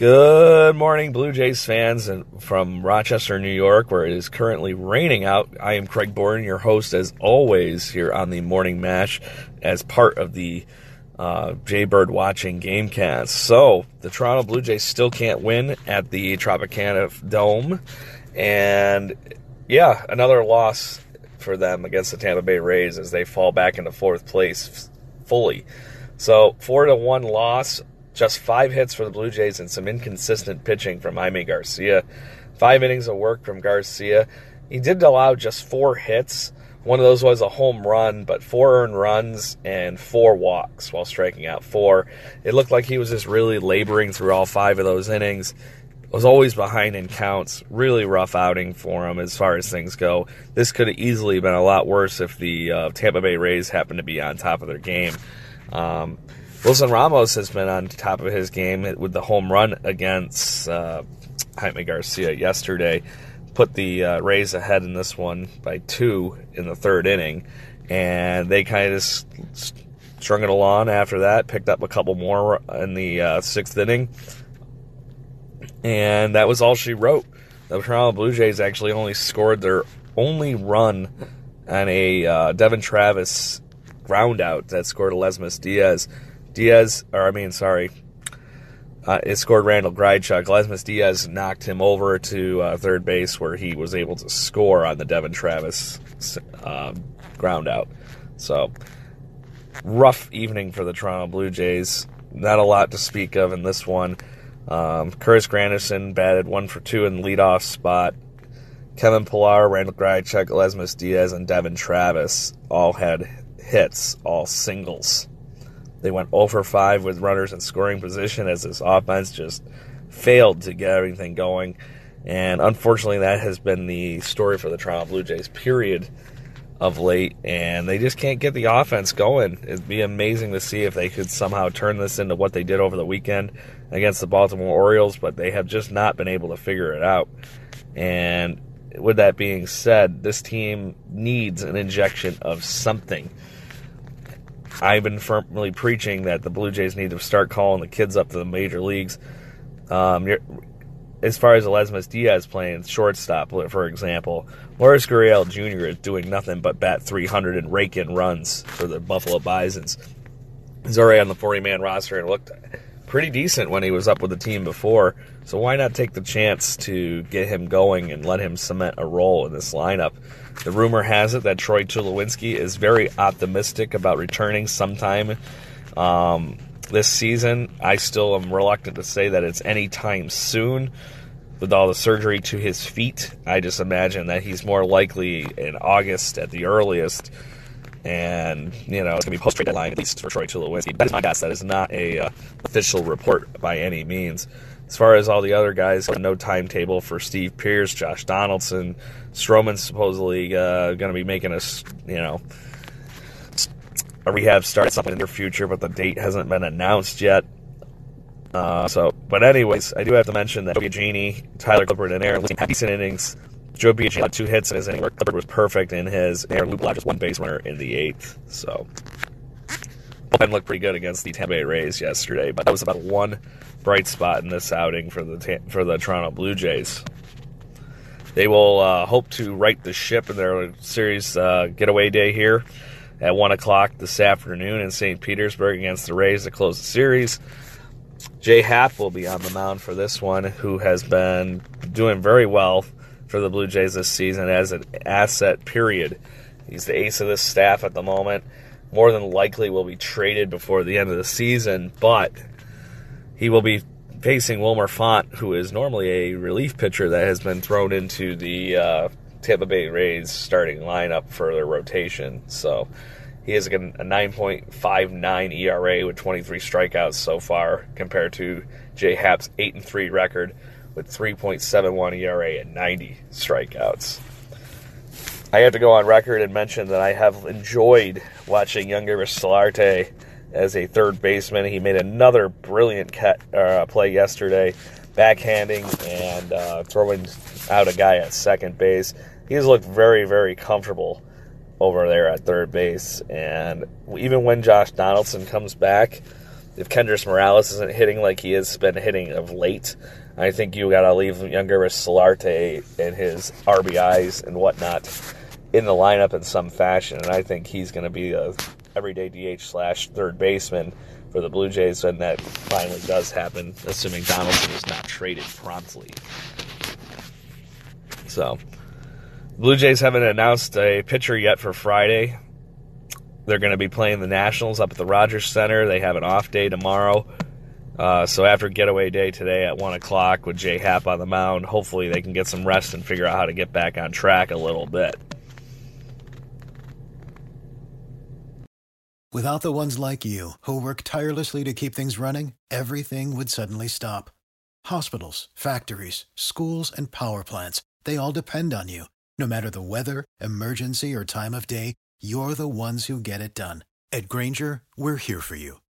Good morning, Blue Jays fans, and from Rochester, New York, where it is currently raining out. I am Craig Borden, your host, as always, here on the Morning Mash, as part of the uh, Jaybird Watching Gamecast. So the Toronto Blue Jays still can't win at the Tropicana Dome, and yeah, another loss for them against the Tampa Bay Rays as they fall back into fourth place fully. So four to one loss just five hits for the Blue Jays and some inconsistent pitching from Jaime Garcia. Five innings of work from Garcia. He did allow just four hits. One of those was a home run, but four earned runs and four walks while striking out four. It looked like he was just really laboring through all five of those innings. Was always behind in counts. Really rough outing for him as far as things go. This could have easily been a lot worse if the uh, Tampa Bay Rays happened to be on top of their game. Um, Wilson Ramos has been on top of his game with the home run against uh, Jaime Garcia yesterday. Put the uh, Rays ahead in this one by two in the third inning, and they kind of strung it along after that. Picked up a couple more in the uh, sixth inning, and that was all she wrote. The Toronto Blue Jays actually only scored their only run on a uh, Devon Travis ground out that scored Aledmys Diaz Diaz, or I mean, sorry, uh, it scored Randall Grichuk. Aledmys Diaz knocked him over to uh, third base where he was able to score on the Devon Travis um, ground out. So, rough evening for the Toronto Blue Jays. Not a lot to speak of in this one. Um, Curtis Granderson batted one for two in the leadoff spot. Kevin Pillar, Randall Grichuk, Aledmys Diaz, and Devon Travis all had hits, all singles. They went 0 for 5 with runners in scoring position as this offense just failed to get everything going. And unfortunately, that has been the story for the Toronto Blue Jays, period, of late. And they just can't get the offense going. It'd be amazing to see if they could somehow turn this into what they did over the weekend against the Baltimore Orioles, but they have just not been able to figure it out. And with that being said, this team needs an injection of something I've been firmly preaching that the Blue Jays need to start calling the kids up to the major leagues. Um, as far as Aledmys Diaz playing shortstop, for example, Lourdes Gurriel Jr. is doing nothing but bat 300 and rake in runs for the Buffalo Bisons. He's already on the 40 man roster and looked pretty decent when he was up with the team before. So why not take the chance to get him going and let him cement a role in this lineup? The rumor has it that Troy Tulowitzki is very optimistic about returning sometime um, this season. I still am reluctant to say that it's anytime soon. With all the surgery to his feet, I just imagine that he's more likely in August at the earliest. And, you know, it's going to be post trade deadline, at least for Troy Tulowitzki. That is my guess. That is not a uh, official report by any means. As far as all the other guys, no timetable for Steve Pearce, Josh Donaldson. Stroman's supposedly uh, going to be making a, you know, a rehab start something in the future, but the date hasn't been announced yet. Uh, so, but anyways, I do have to mention that Joe Biagini, Tyler Clippard, and Aaron Lee had decent innings. Joe Biagini had two hits in his inning. Clippard was perfect in his. Aaron Luplow just one base runner in the eighth. So, bullpen looked pretty good against the Tampa Bay Rays yesterday, but that was about one bright spot in this outing for the for the Toronto Blue Jays. They will uh, hope to right the ship in their series uh, getaway day here at 1 o'clock this afternoon in St. Petersburg against the Rays to close the series. Jay Happ will be on the mound for this one, who has been doing very well for the Blue Jays this season as an asset, period. He's the ace of this staff at the moment. More than likely will be traded before the end of the season, but he will be facing Wilmer Font, who is normally a relief pitcher that has been thrown into the uh, Tampa Bay Rays starting lineup for their rotation. So he has a 9.59 ERA with 23 strikeouts so far, compared to J Happ's 8 and 3 record with 3.71 ERA and 90 strikeouts. I have to go on record and mention that I have enjoyed watching Yangervis Solarte as a third baseman. He made another brilliant cat, uh, play yesterday, backhanding and uh, throwing out a guy at second base. He's looked very, very comfortable over there at third base. And even when Josh Donaldson comes back, if Kendrys Morales isn't hitting like he has been hitting of late, I think you got to leave Yangervis Solarte and his RBIs and whatnot in the lineup in some fashion. And I think he's going to be a everyday DH slash third baseman for the Blue Jays when that finally does happen, assuming Donaldson is not traded promptly. So, Blue Jays haven't announced a pitcher yet for Friday. They're going to be playing the Nationals up at the Rogers Center. They have an off day tomorrow. Uh, so after getaway day today at 1 o'clock with Jay Happ on the mound, hopefully they can get some rest and figure out how to get back on track a little bit. Without the ones like you, who work tirelessly to keep things running, everything would suddenly stop. Hospitals, factories, schools, and power plants, they all depend on you. No matter the weather, emergency, or time of day, you're the ones who get it done. At Grainger, we're here for you